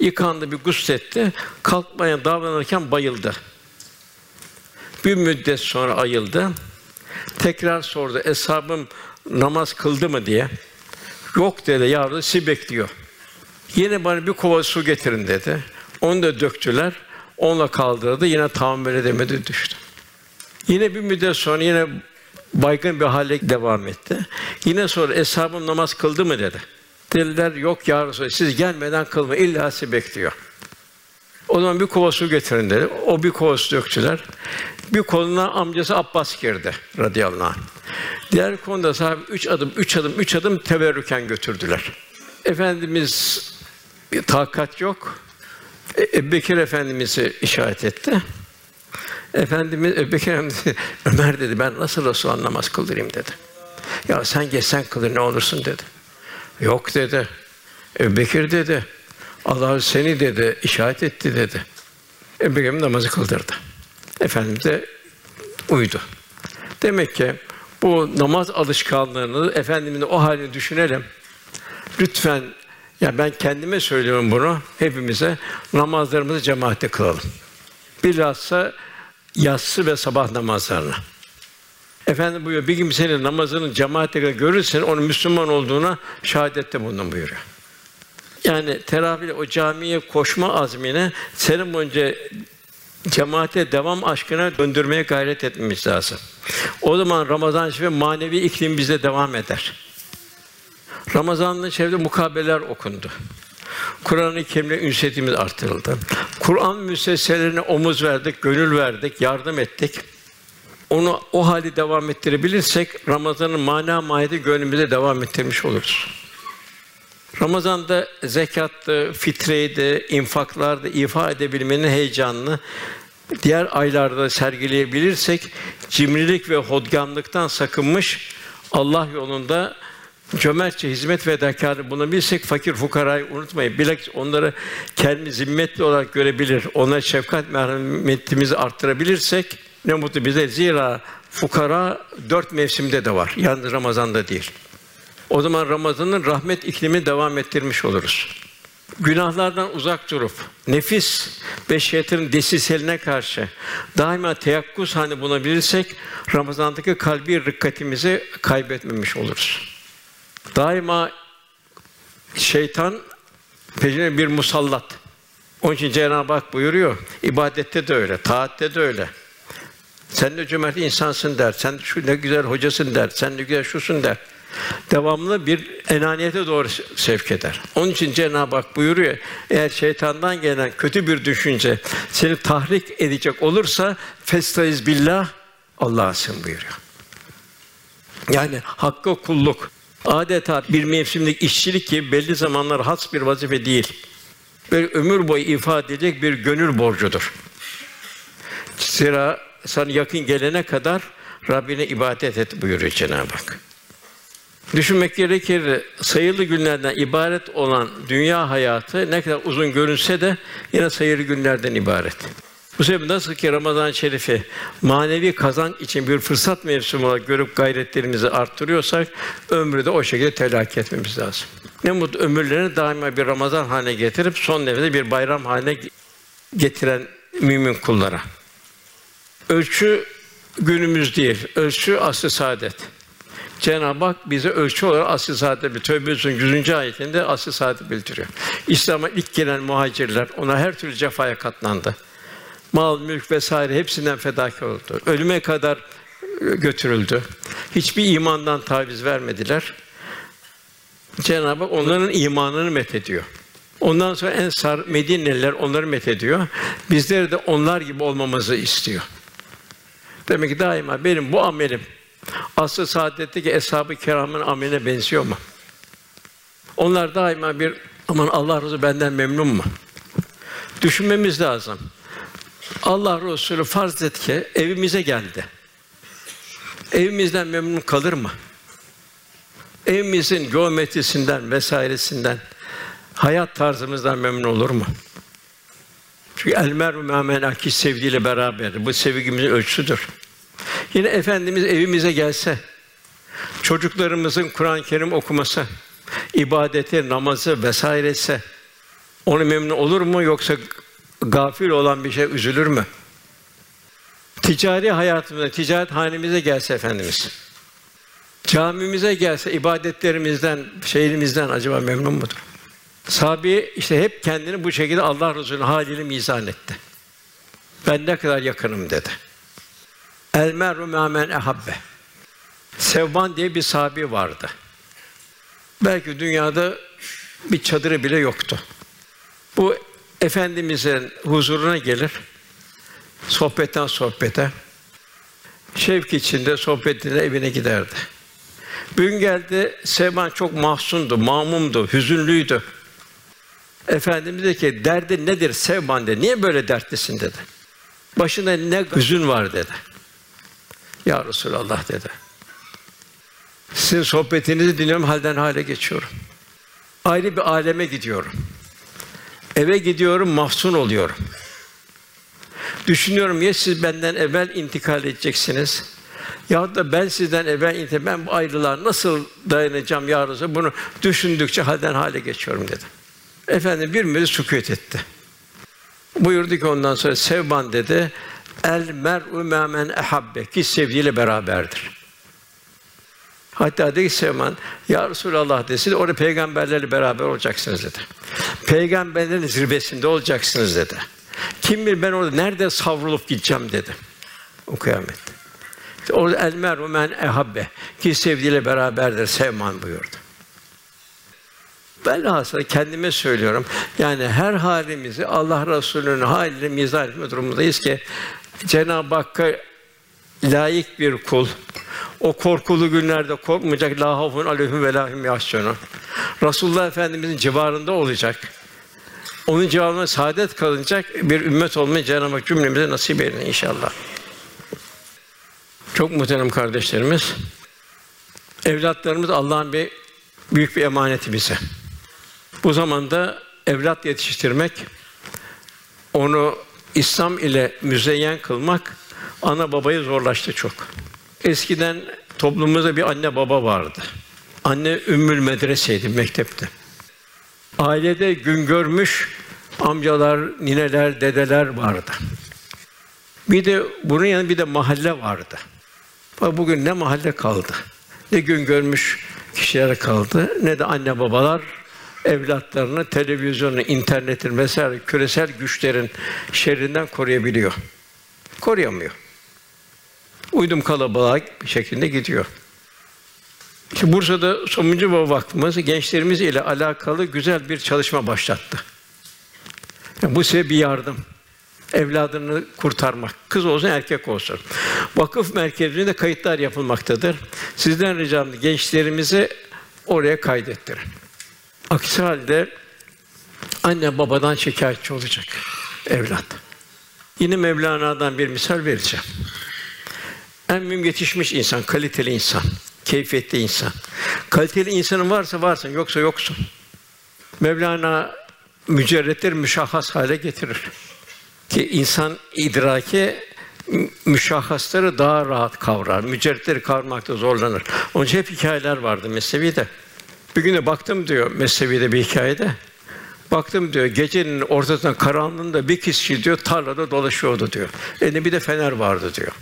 Yıkandı bir gusletti. Kalkmaya davranırken bayıldı. Bir müddet sonra ayıldı. Tekrar sordu. Eshabım namaz kıldı mı diye. Yok dedi yavru sizi bekliyor. Yine bana bir kova su getirin dedi. Onu da döktüler. Onunla kaldırdı. Yine tahammül edemedi düştü. Yine bir müddet sonra yine baygın bir hale devam etti. Yine sonra eshabım namaz kıldı mı dedi. Dediler yok ya Resulallah, siz gelmeden kılma illa sizi bekliyor. O zaman bir kova su getirin dedi. O bir kova su döktüler. Bir koluna amcası Abbas girdi radıyallahu anh. Diğer konuda sahabe üç adım, üç adım, üç adım teberrüken götürdüler. Efendimiz bir takat yok. E, Ebu Bekir Efendimiz'i işaret etti. Efendimiz Ebu Bekir Efendimiz, [laughs] Ömer dedi ben nasıl Resulullah namaz kıldırayım dedi. Ya sen geç sen kılır ne olursun dedi. Yok dedi. Ebu Bekir dedi. Allah seni dedi işaret etti dedi. Ebu Bekir namazı kıldırdı. Efendimiz de uydu. Demek ki bu namaz alışkanlığını efendimin o halini düşünelim. Lütfen ya ben kendime söylüyorum bunu hepimize namazlarımızı cemaatle kılalım. Bilhassa yatsı ve sabah namazlarını. Efendim buyuruyor, bir kimsenin namazının cemaatle görürsen onun Müslüman olduğuna şahadette bulunun buyuruyor. Yani teravih o camiye koşma azmine senin boyunca cemaate devam aşkına döndürmeye gayret etmemiz lazım. O zaman Ramazan şerifi manevi iklim bizde devam eder. Ramazan'ın çevrede mukabeleler okundu. Kur'an-ı Kerim'le ünsiyetimiz artırıldı. Kur'an müesseselerine omuz verdik, gönül verdik, yardım ettik. Onu o hali devam ettirebilirsek Ramazan'ın mana mahiyeti gönlümüze devam ettirmiş oluruz. Ramazan'da zekattı, fitreydi, infaklarda ifa edebilmenin heyecanını diğer aylarda sergileyebilirsek cimrilik ve hodgamlıktan sakınmış Allah yolunda cömertçe hizmet ve fedakarlık bulunabilirsek fakir fukarayı unutmayın. Bilakis onları kendi zimmetli olarak görebilir. Ona şefkat merhametimizi arttırabilirsek ne mutlu bize. Zira fukara dört mevsimde de var. Yalnız Ramazan'da değil. O zaman Ramazan'ın rahmet iklimi devam ettirmiş oluruz. Günahlardan uzak durup nefis ve şeytanın desiseline karşı daima teyakkuz hani bulabilirsek Ramazan'daki kalbi rikkatimizi kaybetmemiş oluruz. Daima şeytan peşine bir musallat. Onun için Cenab-ı Hak buyuruyor, ibadette de öyle, taatte de öyle. Sen de cömert insansın der, sen şu ne güzel hocasın der, sen ne güzel şusun der. Devamlı bir enaniyete doğru sevk eder. Onun için Cenab-ı Hak buyuruyor, eğer şeytandan gelen kötü bir düşünce seni tahrik edecek olursa festaiz billah Allah'a sığın buyuruyor. Yani hakka kulluk, adeta bir mevsimlik işçilik ki belli zamanlar has bir vazife değil. Böyle ömür boyu ifade edecek bir gönül borcudur. Zira sana yakın gelene kadar Rabbine ibadet et buyuruyor Cenab-ı Hak. Düşünmek gerekir, sayılı günlerden ibaret olan dünya hayatı ne kadar uzun görünse de yine sayılı günlerden ibaret. Bu sebeple nasıl ki Ramazan-ı Şerifi manevi kazanç için bir fırsat mevsimi olarak görüp gayretlerimizi arttırıyorsak ömrü de o şekilde telakki etmemiz lazım. Ne mutlu ömürlerini daima bir Ramazan haline getirip son nefeste bir bayram haline getiren mümin kullara. Ölçü günümüz değil, ölçü asr-ı saadet. Cenab-ı Hak bize ölçü olarak asr-ı saadet bir Tövbe 100. ayetinde asr-ı saadet bildiriyor. İslam'a ilk gelen muhacirler ona her türlü cefaya katlandı. Mal, mülk vesaire hepsinden fedakar oldu. Ölüme kadar götürüldü. Hiçbir imandan taviz vermediler. Cenab-ı Hak onların imanını methediyor. Ondan sonra Ensar, Medineliler onları methediyor. Bizleri de onlar gibi olmamızı istiyor. Demek ki daima benim bu amelim asr-ı saadetteki eshab-ı kiramın ameline benziyor mu? Onlar daima bir aman Allah razı benden memnun mu? Düşünmemiz lazım. Allah Resulü farz et ki evimize geldi. Evimizden memnun kalır mı? Evimizin geometrisinden vesairesinden hayat tarzımızdan memnun olur mu? Çünkü el mer'u men akis sevgiyle beraber bu sevgimizin ölçüsüdür. Yine efendimiz evimize gelse çocuklarımızın Kur'an-ı Kerim okuması, ibadeti, namazı vesairesi onu memnun olur mu yoksa gafil olan bir şey üzülür mü? Ticari hayatımızda, ticaret hanemize gelse efendimiz. Camimize gelse ibadetlerimizden, şehrimizden acaba memnun mudur? Sahabi işte hep kendini bu şekilde Allah Resulü'nün haliyle mizan etti. Ben ne kadar yakınım dedi. El meru men ehabbe. Sevban diye bir sahabi vardı. Belki dünyada bir çadırı bile yoktu. Bu efendimizin huzuruna gelir. Sohbetten sohbete. Şevk içinde sohbetine evine giderdi. Bir gün geldi, Sevban çok mahzundu, mamumdu, hüzünlüydü. Efendimiz dedi ki, derdi nedir Sevban dedi, niye böyle dertlisin dedi. Başında ne hüzün var dedi. Ya Resulallah dedi. Sizin sohbetinizi dinliyorum, halden hale geçiyorum. Ayrı bir aleme gidiyorum. Eve gidiyorum, mahzun oluyorum. Düşünüyorum ya siz benden evvel intikal edeceksiniz. Ya da ben sizden evvel intikal ben bu ayrılığa nasıl dayanacağım ya Resulallah? Bunu düşündükçe halden hale geçiyorum dedi. Efendim bir müddet sükût etti. Buyurdu ki ondan sonra Sevban dedi. El mer'u men ehabbe ki sevdiğiyle beraberdir. Hatta dedi ki Sevman, Ya Resulallah desin, orada peygamberlerle beraber olacaksınız dedi. Peygamberlerin zirvesinde olacaksınız dedi. Kim bilir ben orada nerede savrulup gideceğim dedi. O kıyamet. İşte orada el mer'u men ehabbe ki sevdiğiyle beraberdir Sevman buyurdu. Ben aslında kendime söylüyorum. Yani her halimizi Allah Resulü'nün haliyle mizah etme durumundayız ki Cenab-ı Hakk'a layık bir kul. O korkulu günlerde korkmayacak la havfun aleyhim ve lahum yahşunun. Resulullah Efendimizin civarında olacak. Onun civarında saadet kalınacak bir ümmet olmayı Cenab-ı Hak cümlemize nasip eylesin inşallah. Çok muhterem kardeşlerimiz, evlatlarımız Allah'ın bir büyük bir emaneti bize. Bu zamanda evlat yetiştirmek, onu İslam ile müzeyyen kılmak ana babayı zorlaştı çok. Eskiden toplumumuzda bir anne baba vardı. Anne ümmül medreseydi mektepte. Ailede gün görmüş amcalar, nineler, dedeler vardı. Bir de bunun yanında bir de mahalle vardı. Bak bugün ne mahalle kaldı, ne gün görmüş kişiler kaldı, ne de anne babalar evlatlarını televizyonun, internetin vesaire küresel güçlerin şerrinden koruyabiliyor. Koruyamıyor. Uydum kalabalığa bir şekilde gidiyor. Şimdi Bursa'da Somuncu Baba Vakfımız gençlerimiz ile alakalı güzel bir çalışma başlattı. Yani bu size bir yardım. Evladını kurtarmak. Kız olsun, erkek olsun. Vakıf merkezinde kayıtlar yapılmaktadır. Sizden ricam gençlerimizi oraya kaydettirin. Aksi halde anne babadan şikayetçi olacak evlat. Yine Mevlana'dan bir misal vereceğim. En mühim yetişmiş insan, kaliteli insan, keyfiyetli insan. Kaliteli insanın varsa varsın, yoksa yoksun. Mevlana mücerretleri müşahhas hale getirir. Ki insan idraki müşahhasları daha rahat kavrar. Mücerretleri kavramakta zorlanır. Onun için hep hikayeler vardı Mesnevi'de. Bir güne baktım diyor Mesnevi'de bir hikayede. Baktım diyor gecenin ortasında karanlığında bir kişi diyor tarlada dolaşıyordu diyor. Elinde bir de fener vardı diyor.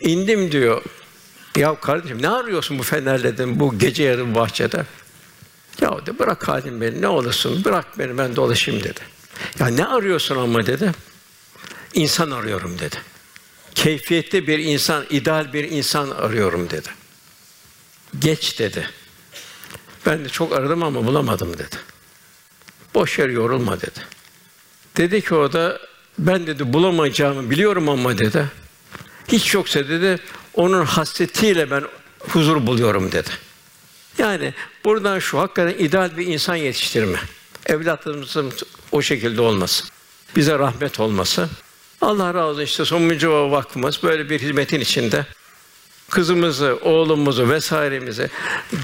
İndim diyor. Ya kardeşim ne arıyorsun bu fenerle dedim bu gece yarı bahçede. Ya de bırak halim beni ne olursun bırak beni ben dolaşayım dedi. Ya ne arıyorsun ama dedi. İnsan arıyorum dedi. Keyfiyetli bir insan, ideal bir insan arıyorum dedi. Geç dedi. Ben de çok aradım ama bulamadım dedi. Boş yer yorulma dedi. Dedi ki o da ben dedi bulamayacağımı biliyorum ama dedi. Hiç yoksa dedi onun hasretiyle ben huzur buluyorum dedi. Yani buradan şu hakikaten ideal bir insan yetiştirme. Evlatlarımızın o şekilde olması. Bize rahmet olması. Allah razı olsun işte Somuncu Vakfımız böyle bir hizmetin içinde kızımızı, oğlumuzu vesairemizi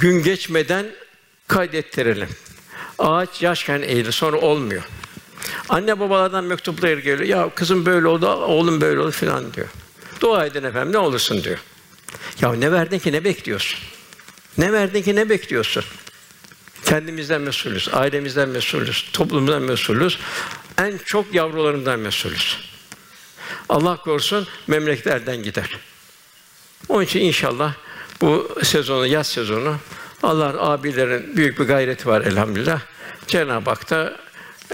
gün geçmeden kaydettirelim. Ağaç yaşken eğilir, sonra olmuyor. Anne babalardan mektuplar geliyor. Ya kızım böyle oldu, oğlum böyle oldu filan diyor. Dua edin efendim ne olursun diyor. Ya ne verdin ki ne bekliyorsun? Ne verdin ki ne bekliyorsun? Kendimizden mesulüz, ailemizden mesulüz, toplumdan mesulüz. En çok yavrularımdan mesulüz. Allah korusun memleket elden gider. Onun için inşallah bu sezonu, yaz sezonu Allah abilerin büyük bir gayreti var elhamdülillah. Cenab-ı Hak da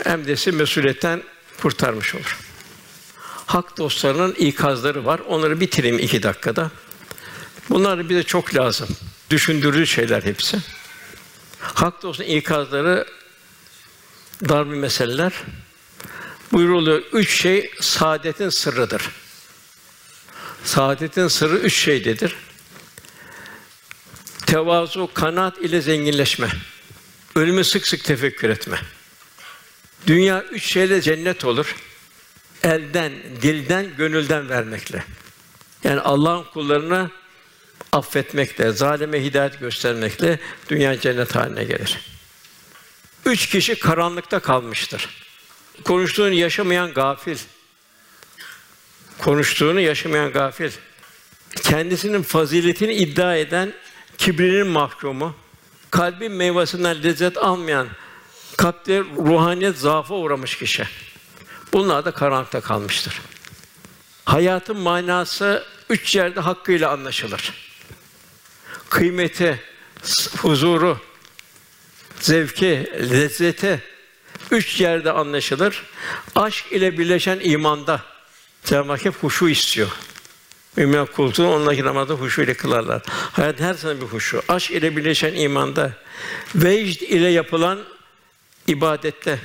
emdesi mesuliyetten kurtarmış olur. Hak dostlarının ikazları var. Onları bitireyim iki dakikada. Bunlar bize çok lazım. Düşündürücü şeyler hepsi. Hak dostunun ikazları dar bir meseleler. Buyuruluyor, üç şey saadetin sırrıdır. Saadetin sırrı üç şeydedir. Tevazu, kanaat ile zenginleşme. Ölümü sık sık tefekkür etme. Dünya üç şeyle cennet olur. Elden, dilden, gönülden vermekle. Yani Allah'ın kullarına affetmekle, zalime hidayet göstermekle dünya cennet haline gelir. Üç kişi karanlıkta kalmıştır. Konuştuğunu yaşamayan gafil. Konuştuğunu yaşamayan gafil. Kendisinin faziletini iddia eden kibrinin mahkumu, kalbin meyvesinden lezzet almayan, kalpte ruhaniyet zaafa uğramış kişi. Bunlar da karanlıkta kalmıştır. Hayatın manası üç yerde hakkıyla anlaşılır. Kıymeti, huzuru, zevki, lezzeti üç yerde anlaşılır. Aşk ile birleşen imanda Cenab-ı Hak hep huşu istiyor. Mümin kulluğunu onunla namazda huşu ile kılarlar. Hayat her zaman bir huşu. Aşk ile birleşen imanda, vecd ile yapılan ibadette,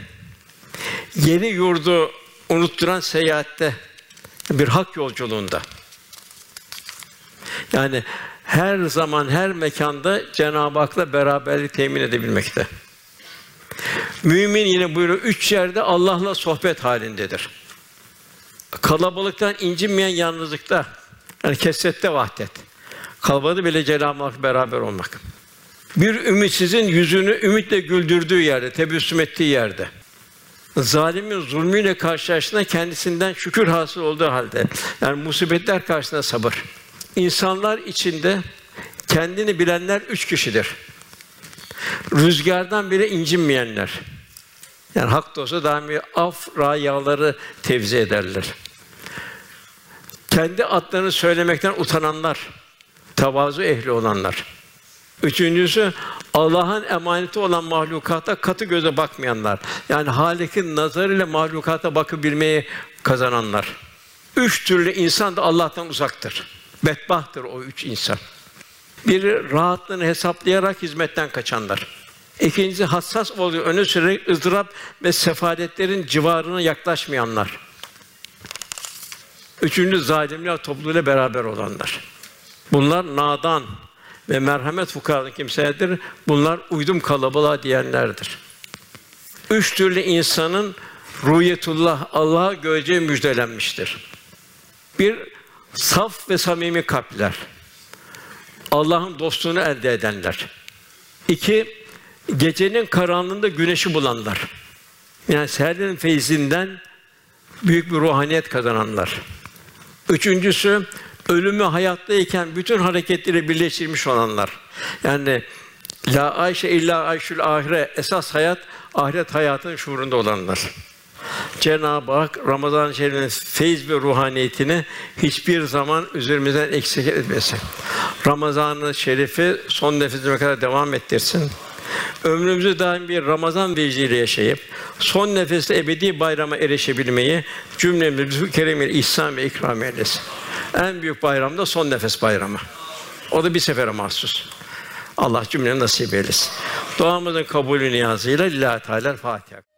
yeni yurdu unutturan seyahatte, bir hak yolculuğunda. Yani her zaman, her mekanda Cenab-ı Hak'la beraberlik temin edebilmekte. Mümin yine buyuruyor, üç yerde Allah'la sohbet halindedir. Kalabalıktan incinmeyen yalnızlıkta, yani kesrette vahdet. Kalabalığı bile Cenab-ı Hak beraber olmak. Bir ümitsizin yüzünü ümitle güldürdüğü yerde, tebessüm ettiği yerde. Zalimin zulmüyle karşılaştığında kendisinden şükür hasıl olduğu halde, yani musibetler karşısında sabır. İnsanlar içinde kendini bilenler üç kişidir. Rüzgardan bile incinmeyenler. Yani hak dostu daimi af rayaları tevzi ederler. Kendi adlarını söylemekten utananlar, tevazu ehli olanlar. Üçüncüsü Allah'ın emaneti olan mahlukata katı göze bakmayanlar. Yani Halik'in nazarıyla mahlukata bakabilmeyi kazananlar. Üç türlü insan da Allah'tan uzaktır. Bedbahtır o üç insan. Biri rahatlığını hesaplayarak hizmetten kaçanlar. İkincisi hassas oluyor, öne sürerek ızdırap ve sefaletlerin civarına yaklaşmayanlar. Üçüncü zalimler topluluğuyla beraber olanlar. Bunlar nadan ve merhamet fukarlı kimselerdir. Bunlar uydum kalabalığa diyenlerdir. Üç türlü insanın ruhiyetullah Allah'a göreceği müjdelenmiştir. Bir saf ve samimi kalpler. Allah'ın dostluğunu elde edenler. İki, gecenin karanlığında güneşi bulanlar. Yani seherlerin feyzinden büyük bir ruhaniyet kazananlar. Üçüncüsü, ölümü hayattayken bütün hareketleri birleştirmiş olanlar. Yani la ayşe illa ayşül ahire esas hayat ahiret hayatın şuurunda olanlar. Cenab-ı Hak Ramazan-ı feyz ve ruhaniyetini hiçbir zaman üzerimizden eksik etmesin. Ramazan-ı Şerif'i son nefesime kadar devam ettirsin. Ömrümüzü daim bir Ramazan vecdiyle yaşayıp son nefeste ebedi bayrama erişebilmeyi cümlemizi keremil ihsan ve ikram eylesin. En büyük bayram da son nefes bayramı. O da bir sefere mahsus. Allah cümleni nasip eylesin. Duamızın kabulü niyazıyla Lillahi Teala Fatiha.